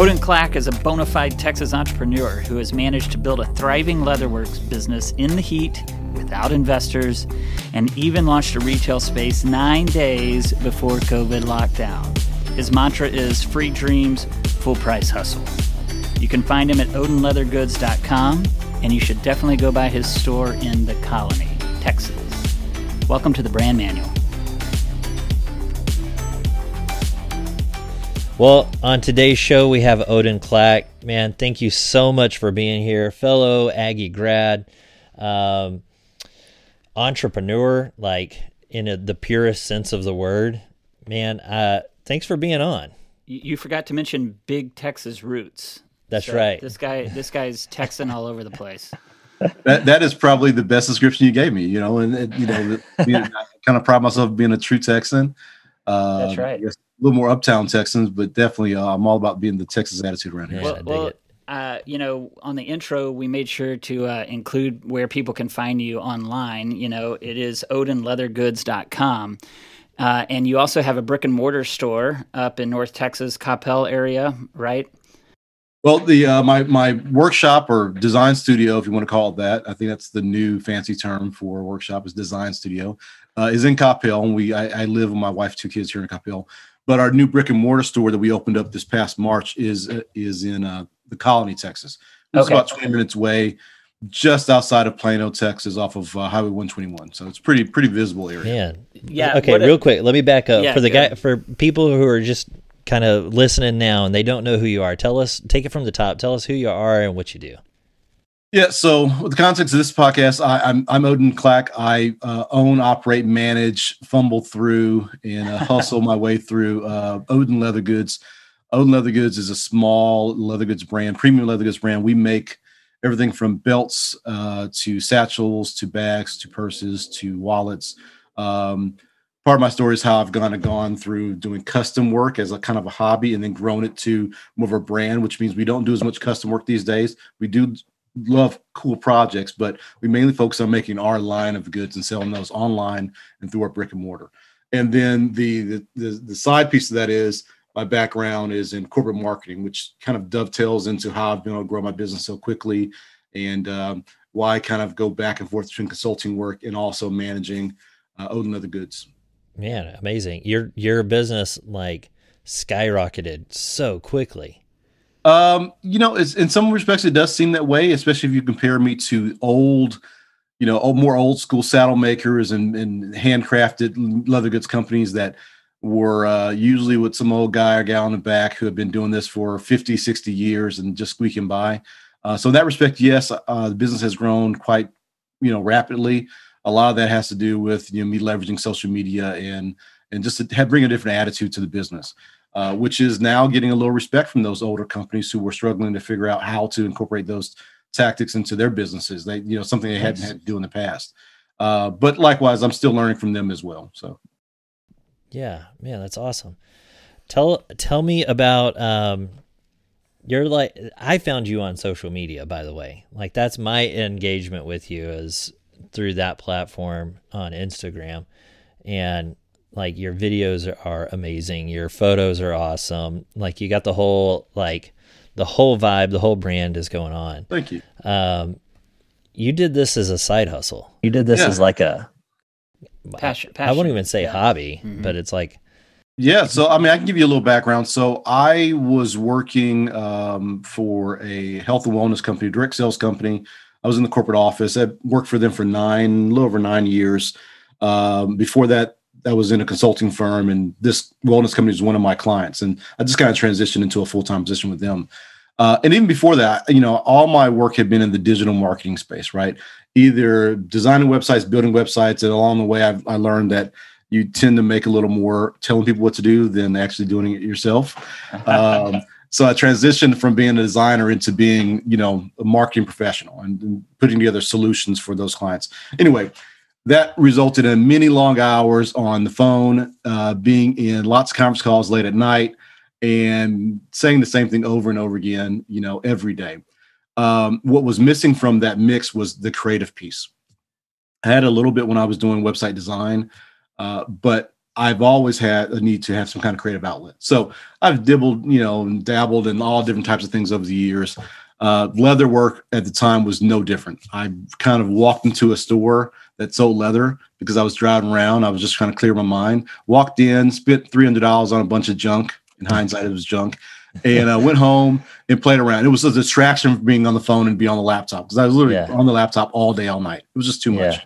Odin Clack is a bona fide Texas entrepreneur who has managed to build a thriving leatherworks business in the heat without investors and even launched a retail space nine days before COVID lockdown. His mantra is free dreams, full price hustle. You can find him at odinleathergoods.com and you should definitely go by his store in the Colony, Texas. Welcome to the brand manual. Well, on today's show, we have Odin Clack. Man, thank you so much for being here. Fellow Aggie grad, um, entrepreneur, like in a, the purest sense of the word. Man, uh, thanks for being on. You, you forgot to mention big Texas roots. That's so right. This guy, this guy's Texan all over the place. that that is probably the best description you gave me. You know, and, and you know, the, I kind of pride myself being a true Texan. Uh, That's right a little more uptown Texans, but definitely uh, I'm all about being the Texas attitude around here. Well, well uh, you know, on the intro, we made sure to uh, include where people can find you online. You know, it is odinleathergoods.com. Uh, and you also have a brick and mortar store up in North Texas, Coppell area, right? Well, the uh, my my workshop or design studio, if you want to call it that, I think that's the new fancy term for workshop is design studio, uh, is in Coppell. And we I, I, live with my wife, two kids here in Coppell. But our new brick and mortar store that we opened up this past March is uh, is in uh, the Colony, Texas. It's okay. about 20 minutes away, just outside of Plano, Texas, off of uh, Highway 121. So it's pretty pretty visible area. Man, yeah. Okay, real a, quick, let me back up yeah, for the guy for people who are just kind of listening now and they don't know who you are. Tell us, take it from the top. Tell us who you are and what you do. Yeah, so with the context of this podcast, I, am I'm, I'm Odin Clack. I uh, own, operate, manage, fumble through, and uh, hustle my way through uh, Odin Leather Goods. Odin Leather Goods is a small leather goods brand, premium leather goods brand. We make everything from belts uh, to satchels to bags to purses to wallets. Um, part of my story is how I've gone gone through doing custom work as a kind of a hobby and then grown it to more of a brand, which means we don't do as much custom work these days. We do love cool projects, but we mainly focus on making our line of goods and selling those online and through our brick and mortar. And then the the the, the side piece of that is my background is in corporate marketing, which kind of dovetails into how I've been able to grow my business so quickly and um, why I kind of go back and forth between consulting work and also managing uh, Odin Leather Goods. Man, amazing! Your your business like skyrocketed so quickly. Um, you know, in some respects it does seem that way, especially if you compare me to old, you know, old, more old school saddle makers and, and handcrafted leather goods companies that were uh, usually with some old guy or gal in the back who had been doing this for 50, 60 years and just squeaking by. Uh, so in that respect, yes, uh, the business has grown quite, you know, rapidly. A lot of that has to do with you know me leveraging social media and and just to have, bring a different attitude to the business uh, which is now getting a little respect from those older companies who were struggling to figure out how to incorporate those tactics into their businesses. They, you know, something they hadn't had to do in the past. Uh, but likewise, I'm still learning from them as well. So, yeah, man, that's awesome. Tell tell me about um, you're like I found you on social media, by the way. Like that's my engagement with you is through that platform on Instagram, and like your videos are amazing your photos are awesome like you got the whole like the whole vibe the whole brand is going on thank you um you did this as a side hustle you did this yeah. as like a passion, passion. i won't even say yeah. hobby mm-hmm. but it's like yeah so i mean i can give you a little background so i was working um, for a health and wellness company direct sales company i was in the corporate office i worked for them for nine a little over nine years um, before that I was in a consulting firm, and this wellness company was one of my clients, and I just kind of transitioned into a full time position with them. Uh, and even before that, you know, all my work had been in the digital marketing space, right? Either designing websites, building websites, and along the way, I've, I learned that you tend to make a little more telling people what to do than actually doing it yourself. Um, so I transitioned from being a designer into being, you know, a marketing professional and, and putting together solutions for those clients. Anyway, that resulted in many long hours on the phone, uh, being in lots of conference calls late at night, and saying the same thing over and over again, you know, every day. Um, what was missing from that mix was the creative piece. I had a little bit when I was doing website design, uh, but I've always had a need to have some kind of creative outlet. So I've dibbled, you know, and dabbled in all different types of things over the years. Uh, leather work at the time was no different. I kind of walked into a store that sold leather because I was driving around. I was just trying to clear my mind. Walked in, spent three hundred dollars on a bunch of junk. In hindsight, it was junk. And I uh, went home and played around. It was a distraction from being on the phone and be on the laptop because I was literally yeah. on the laptop all day, all night. It was just too much. Yeah.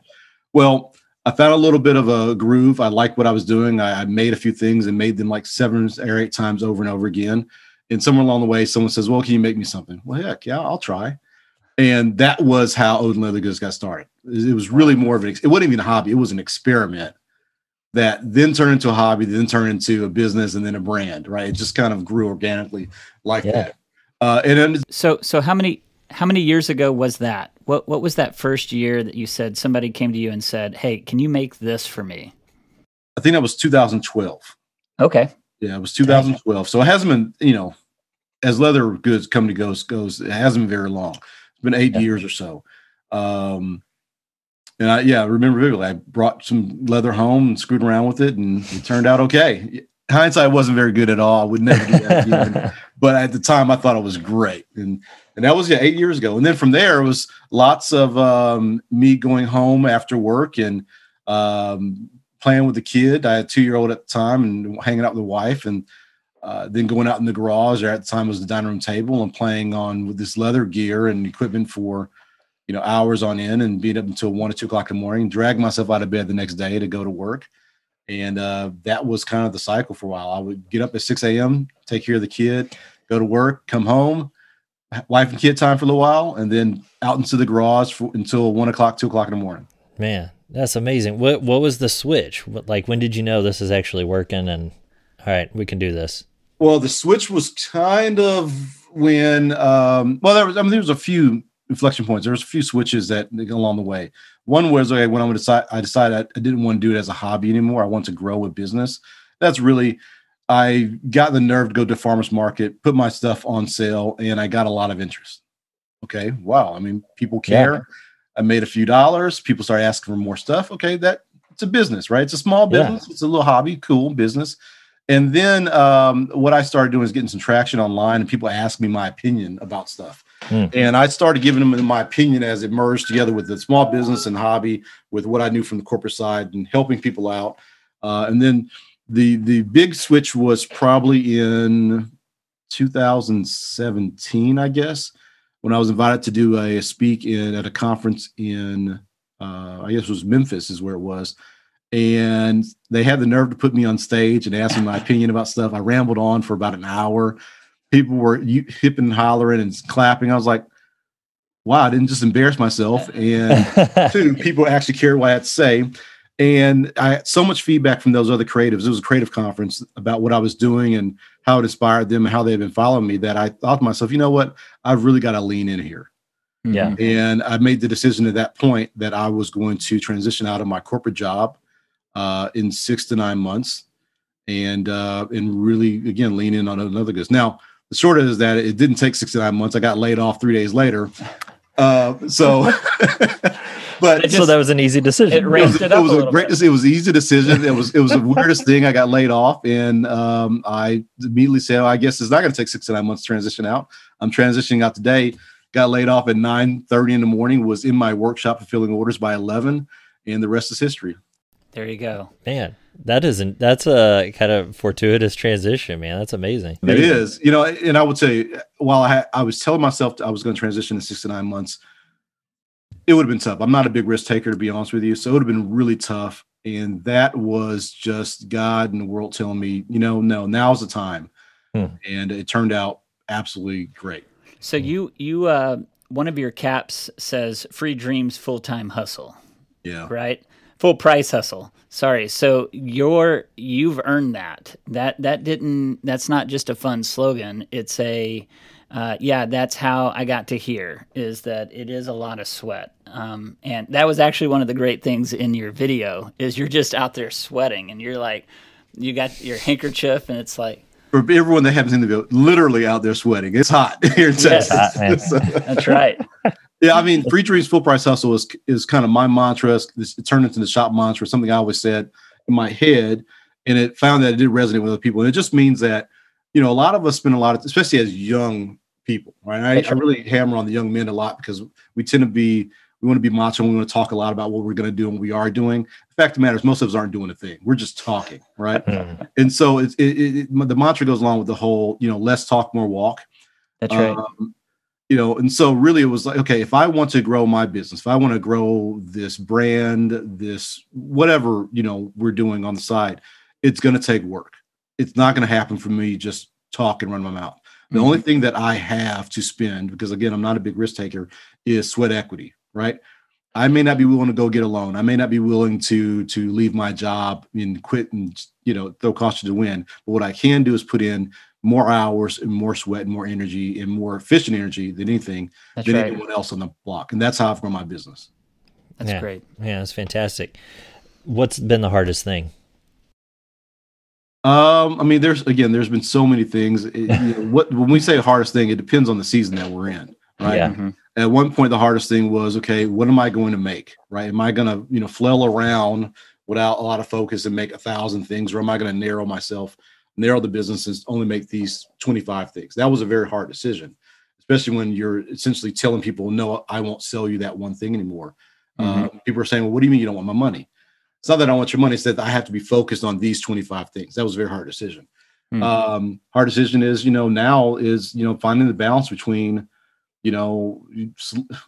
Well, I found a little bit of a groove. I liked what I was doing. I, I, made a few things and made them like seven or eight times over and over again. And somewhere along the way, someone says, "Well, can you make me something?" Well, heck, yeah, I'll try. And that was how Odin Leather Goods got started. It was really more of an. It wasn't even a hobby. It was an experiment that then turned into a hobby, then turned into a business, and then a brand. Right? It just kind of grew organically like yeah. that. Uh, and then, so, so how many how many years ago was that? What what was that first year that you said somebody came to you and said, "Hey, can you make this for me?" I think that was 2012. Okay. Yeah, it was 2012. So it hasn't been, you know, as leather goods company goes goes, it hasn't been very long. Been eight yeah. years or so. Um, and I yeah, I remember vividly. I brought some leather home and screwed around with it, and it turned out okay. Hindsight wasn't very good at all. I would never do that again. but at the time, I thought it was great, and and that was yeah eight years ago. And then from there, it was lots of um, me going home after work and um, playing with the kid. I had a two year old at the time, and hanging out with the wife, and uh, then going out in the garage. Or at the time was the dining room table and playing on with this leather gear and equipment for you know hours on end, and being up until one or two o'clock in the morning. Drag myself out of bed the next day to go to work. And uh, that was kind of the cycle for a while. I would get up at 6 a.m., take care of the kid, go to work, come home, wife and kid time for a little while, and then out into the garage for, until one o'clock, two o'clock in the morning. Man, that's amazing. What what was the switch? What, like when did you know this is actually working? And all right, we can do this. Well, the switch was kind of when. Um, well, there was. I mean, there was a few inflection points. There was a few switches that along the way. One was okay when I decided I decided I, I didn't want to do it as a hobby anymore. I want to grow a business. That's really I got the nerve to go to farmers market, put my stuff on sale, and I got a lot of interest. Okay, wow. I mean, people care. Yeah. I made a few dollars. People started asking for more stuff. Okay, that it's a business, right? It's a small business. Yeah. It's a little hobby, cool business. And then um, what I started doing is getting some traction online, and people ask me my opinion about stuff. Mm. And I started giving them my opinion as it merged together with the small business and hobby, with what I knew from the corporate side, and helping people out. Uh, and then the the big switch was probably in 2017, I guess, when I was invited to do a, a speak in at a conference in uh, I guess it was Memphis is where it was, and they had the nerve to put me on stage and ask me my opinion about stuff. I rambled on for about an hour. People were hip and hollering and clapping. I was like, wow, I didn't just embarrass myself. And two, people actually cared what I had to say and I had so much feedback from those other creatives. It was a creative conference about what I was doing and how it inspired them and how they've been following me that I thought to myself, you know what? I've really got to lean in here. Yeah. And I made the decision at that point that I was going to transition out of my corporate job uh, in six to nine months and uh, and really again lean in on another goods. Now the short is that it didn't take six to nine months. I got laid off three days later. Uh, so but just, so that was an easy decision. It raised it, was, it, it was a, great. Bit. It was easy decision. It was it was the weirdest thing. I got laid off, and um, I immediately said, oh, "I guess it's not going to take six to nine months to transition out." I'm transitioning out today. Got laid off at nine thirty in the morning. Was in my workshop fulfilling orders by eleven, and the rest is history. There you go, man. That isn't. That's a kind of fortuitous transition, man. That's amazing. It is. You know, and I would say while I I was telling myself I was going to transition in six to nine months it would have been tough. I'm not a big risk taker to be honest with you, so it would have been really tough. And that was just God and the world telling me, you know, no, now's the time. Hmm. And it turned out absolutely great. So you you uh one of your caps says free dreams full time hustle. Yeah. Right? Full price hustle. Sorry. So you're you've earned that. That that didn't that's not just a fun slogan. It's a uh, yeah, that's how I got to here is that it is a lot of sweat. Um, and that was actually one of the great things in your video is you're just out there sweating and you're like, you got your handkerchief and it's like, for everyone that happens in the video, literally out there sweating. It's hot here in Texas. Yes, that's right. Yeah, I mean, free dreams, full price hustle is is kind of my mantra. It's, it turned into the shop mantra. Something I always said in my head, and it found that it did resonate with other people. And it just means that you know a lot of us spend a lot of, especially as young people, right? I, I really hammer on the young men a lot because we tend to be we want to be macho. We want to talk a lot about what we're going to do and what we are doing. The fact of the matter is, most of us aren't doing a thing. We're just talking, right? Mm. and so it's it, it, the mantra goes along with the whole, you know, less talk, more walk. That's right. Um, you know, and so really it was like, okay, if I want to grow my business, if I want to grow this brand, this whatever, you know, we're doing on the side, it's going to take work. It's not going to happen for me just talk and run my mouth. The mm-hmm. only thing that I have to spend, because again, I'm not a big risk taker, is sweat equity, right? I may not be willing to go get a loan. I may not be willing to to leave my job and quit and you know throw caution to wind. But what I can do is put in more hours and more sweat and more energy and more efficient energy than anything that's than right. anyone else on the block. And that's how I've grown my business. That's yeah. great. Yeah, that's fantastic. What's been the hardest thing? Um, I mean, there's again, there's been so many things. It, you know, what when we say hardest thing, it depends on the season that we're in, right? Yeah. Mm-hmm. At one point, the hardest thing was okay, what am I going to make? Right? Am I going to you know flail around without a lot of focus and make a thousand things, or am I going to narrow myself narrow the businesses only make these 25 things. That was a very hard decision, especially when you're essentially telling people, no, I won't sell you that one thing anymore. Mm-hmm. Uh, people are saying, well, what do you mean you don't want my money? It's not that I want your money. It's that I have to be focused on these 25 things. That was a very hard decision. Mm-hmm. Um, hard decision is, you know, now is, you know, finding the balance between you know,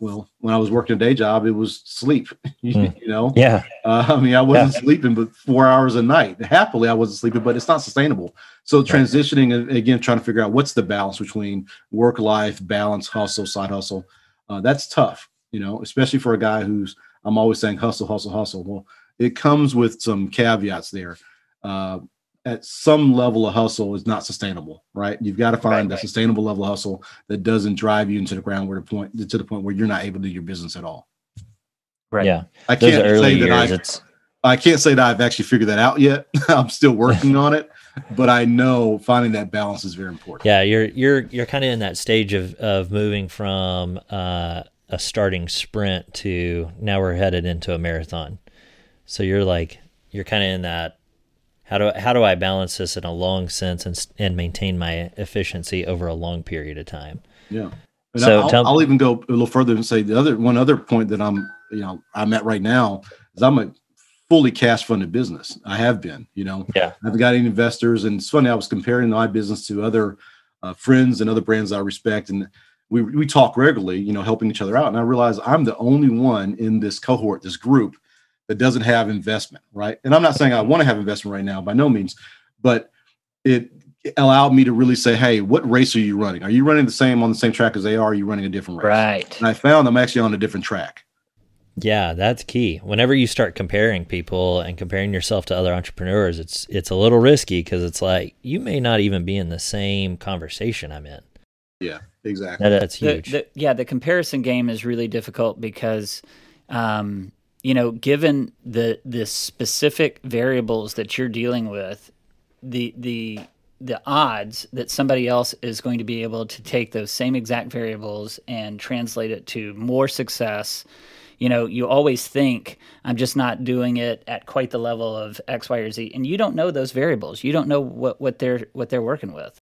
well, when I was working a day job, it was sleep, mm. you know? Yeah. Uh, I mean, I wasn't yeah. sleeping, but four hours a night. Happily, I wasn't sleeping, but it's not sustainable. So transitioning and again, trying to figure out what's the balance between work life, balance, hustle, side hustle. Uh, that's tough, you know, especially for a guy who's, I'm always saying hustle, hustle, hustle. Well, it comes with some caveats there. Uh, at some level of hustle is not sustainable, right? You've got to find right, a sustainable level of hustle that doesn't drive you into the ground where the point to the point where you're not able to do your business at all. Right. Yeah. I can't say that I it's... I can't say that I've actually figured that out yet. I'm still working on it, but I know finding that balance is very important. Yeah, you're you're you're kind of in that stage of of moving from uh, a starting sprint to now we're headed into a marathon. So you're like you're kind of in that how do how do I balance this in a long sense and and maintain my efficiency over a long period of time? Yeah. And so I'll, tell, I'll even go a little further and say the other one other point that I'm you know I'm at right now is I'm a fully cash funded business. I have been, you know. Yeah. I haven't got any investors, and it's funny. I was comparing my business to other uh, friends and other brands I respect, and we we talk regularly, you know, helping each other out. And I realize I'm the only one in this cohort, this group, that doesn't have investment, right? And I'm not saying I want to have investment right now by no means, but it allowed me to really say, hey, what race are you running? Are you running the same on the same track as they are? are you running a different race? Right. And I found I'm actually on a different track. Yeah, that's key. Whenever you start comparing people and comparing yourself to other entrepreneurs, it's it's a little risky because it's like you may not even be in the same conversation I'm in. Yeah, exactly. That, that's huge. The, the, yeah, the comparison game is really difficult because um, you know, given the the specific variables that you're dealing with, the the the odds that somebody else is going to be able to take those same exact variables and translate it to more success you know you always think i'm just not doing it at quite the level of x y or z. And you don't know those variables. You don't know what what they're what they're working with.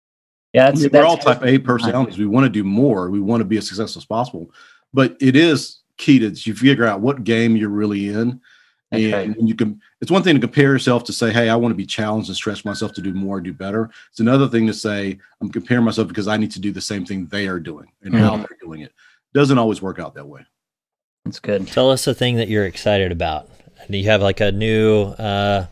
Yeah that's, I mean, we're all type a personalities. We want to do more. We want to be as successful as possible. But it is key to you figure out what game you're really in. Okay. And you can it's one thing to compare yourself to say, hey, I want to be challenged and stretch myself to do more, do better. It's another thing to say, I'm comparing myself because I need to do the same thing they are doing and mm-hmm. how they're doing it. Doesn't always work out that way. That's good. Tell us a thing that you're excited about. Do you have like a new uh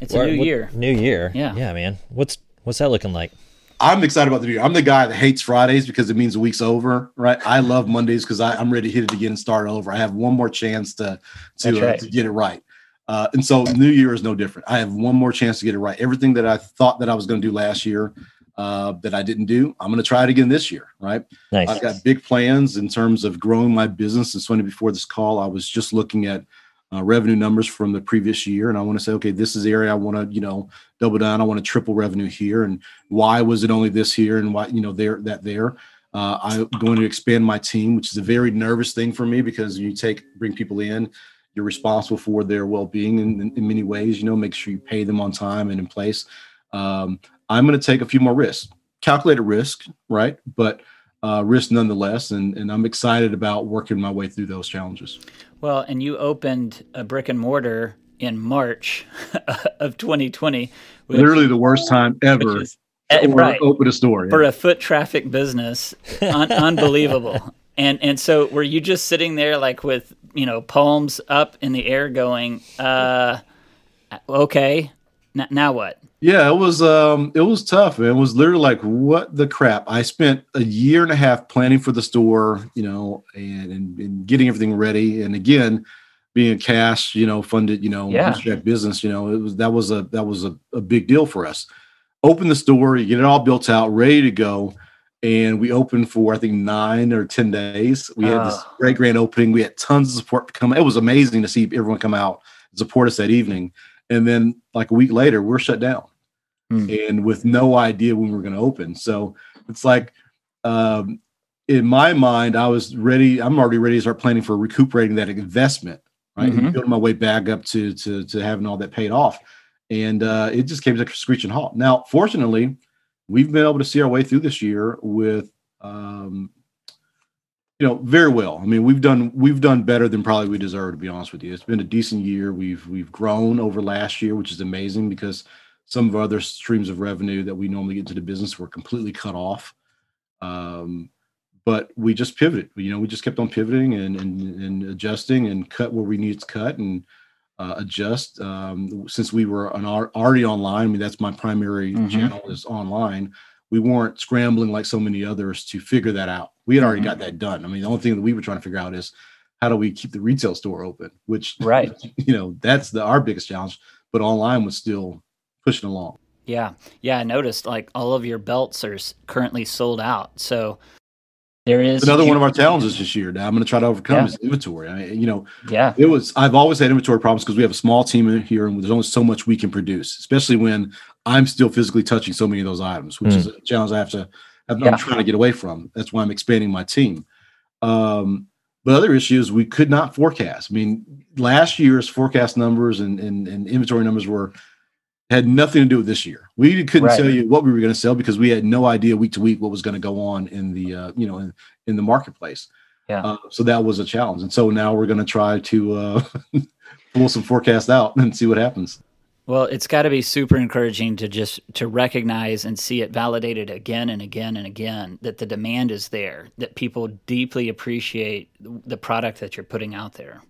it's a new what, year. New year. Yeah. Yeah, man. What's what's that looking like? I'm excited about the new year. I'm the guy that hates Fridays because it means the week's over, right? I love Mondays because I'm ready to hit it again and start over. I have one more chance to to, right. uh, to get it right. Uh, and so New Year is no different. I have one more chance to get it right. Everything that I thought that I was going to do last year uh, that I didn't do, I'm going to try it again this year, right? Nice. I've got big plans in terms of growing my business. It's funny before this call, I was just looking at uh, revenue numbers from the previous year, and I want to say, okay, this is the area I want to, you know, double down. I want to triple revenue here, and why was it only this here, and why, you know, there that there. Uh, I'm going to expand my team, which is a very nervous thing for me because you take bring people in, You're responsible for their well-being in, in, in many ways. You know, make sure you pay them on time and in place. Um, I'm going to take a few more risks, calculated risk, right? But uh, risk nonetheless, and and I'm excited about working my way through those challenges. Well, and you opened a brick and mortar in March of 2020. Which, Literally the worst time ever. Is, uh, right. Open a store yeah. for a foot traffic business. Un- unbelievable. And and so were you just sitting there like with you know palms up in the air, going, uh, "Okay, n- now what?" Yeah, it was um it was tough. Man. It was literally like what the crap. I spent a year and a half planning for the store, you know, and and, and getting everything ready. And again, being cash, you know, funded, you know, yeah. business, you know, it was that was a that was a, a big deal for us. Open the store, you get it all built out, ready to go. And we opened for I think nine or ten days. We had this ah. great grand opening. We had tons of support come. It was amazing to see everyone come out support us that evening. And then like a week later, we're shut down mm. and with no idea when we are going to open. So it's like, um, in my mind, I was ready. I'm already ready to start planning for recuperating that investment, right? Mm-hmm. building my way back up to to to having all that paid off, and uh, it just came to a screeching halt. Now, fortunately, we've been able to see our way through this year with, um, you know, very well. I mean, we've done we've done better than probably we deserve. To be honest with you, it's been a decent year. We've we've grown over last year, which is amazing because some of our other streams of revenue that we normally get into the business were completely cut off. Um, but we just pivoted. You know, we just kept on pivoting and and, and adjusting and cut where we needed to cut and uh, adjust. Um, since we were an, already online, I mean that's my primary mm-hmm. channel is online. We weren't scrambling like so many others to figure that out. We had already mm-hmm. got that done. I mean, the only thing that we were trying to figure out is how do we keep the retail store open, which right, you know, that's the our biggest challenge. But online was still pushing along. Yeah, yeah. I noticed like all of your belts are currently sold out. So there is another one of our challenges this year. Now I'm going to try to overcome yeah. is inventory. I mean, you know, yeah, it was. I've always had inventory problems because we have a small team here, and there's only so much we can produce, especially when I'm still physically touching so many of those items, which mm. is a challenge I have to. I'm yeah. trying to get away from. That's why I'm expanding my team. Um, but other issues we could not forecast. I mean, last year's forecast numbers and, and, and inventory numbers were had nothing to do with this year. We couldn't right. tell you what we were going to sell because we had no idea week to week what was going to go on in the uh, you know in, in the marketplace. Yeah. Uh, so that was a challenge, and so now we're going to try to uh, pull some forecast out and see what happens. Well, it's got to be super encouraging to just to recognize and see it validated again and again and again that the demand is there, that people deeply appreciate the product that you're putting out there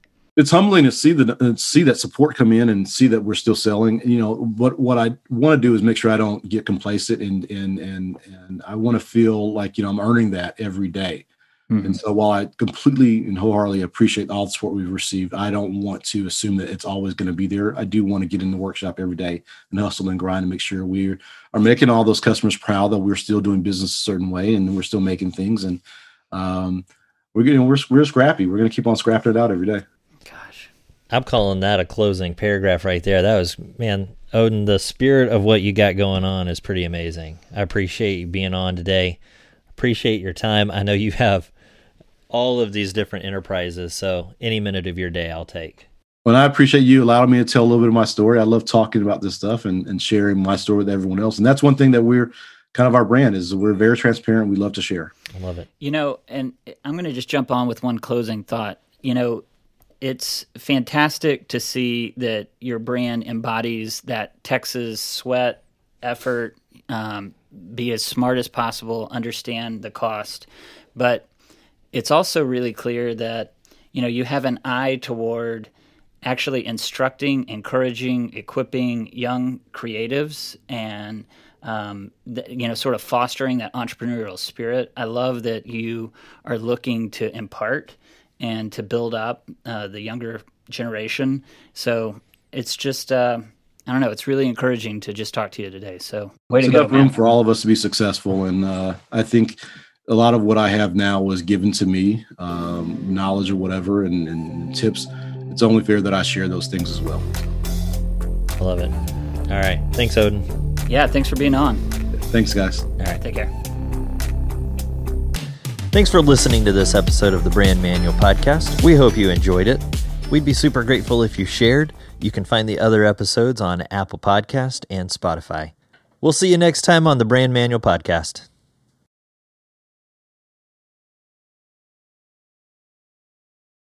it's humbling to see that uh, see that support come in and see that we're still selling. You know, what what I want to do is make sure I don't get complacent and and and and I want to feel like you know I'm earning that every day. Mm-hmm. And so while I completely and wholeheartedly appreciate all the support we've received, I don't want to assume that it's always going to be there. I do want to get in the workshop every day and hustle and grind and make sure we are making all those customers proud that we're still doing business a certain way and we're still making things. And um, we're getting we're we're scrappy. We're going to keep on scrapping it out every day. I'm calling that a closing paragraph right there. That was man, Odin. The spirit of what you got going on is pretty amazing. I appreciate you being on today. Appreciate your time. I know you have all of these different enterprises, so any minute of your day I'll take. Well, I appreciate you allowing me to tell a little bit of my story. I love talking about this stuff and, and sharing my story with everyone else. And that's one thing that we're kind of our brand is we're very transparent. We love to share. I love it. You know, and I'm going to just jump on with one closing thought. You know, it's fantastic to see that your brand embodies that Texas sweat effort, um, be as smart as possible, understand the cost. But it's also really clear that you know you have an eye toward actually instructing, encouraging, equipping young creatives and um, you know, sort of fostering that entrepreneurial spirit. I love that you are looking to impart and to build up uh, the younger generation. So it's just, uh, I don't know, it's really encouraging to just talk to you today. So, way to go. enough room for all of us to be successful. And uh, I think a lot of what I have now was given to me, um, knowledge or whatever, and, and tips. It's only fair that I share those things as well. I love it. All right. Thanks, Odin. Yeah. Thanks for being on. Thanks, guys. All right. Take care. Thanks for listening to this episode of the Brand Manual Podcast. We hope you enjoyed it. We'd be super grateful if you shared. You can find the other episodes on Apple Podcast and Spotify. We'll see you next time on the Brand Manual Podcast.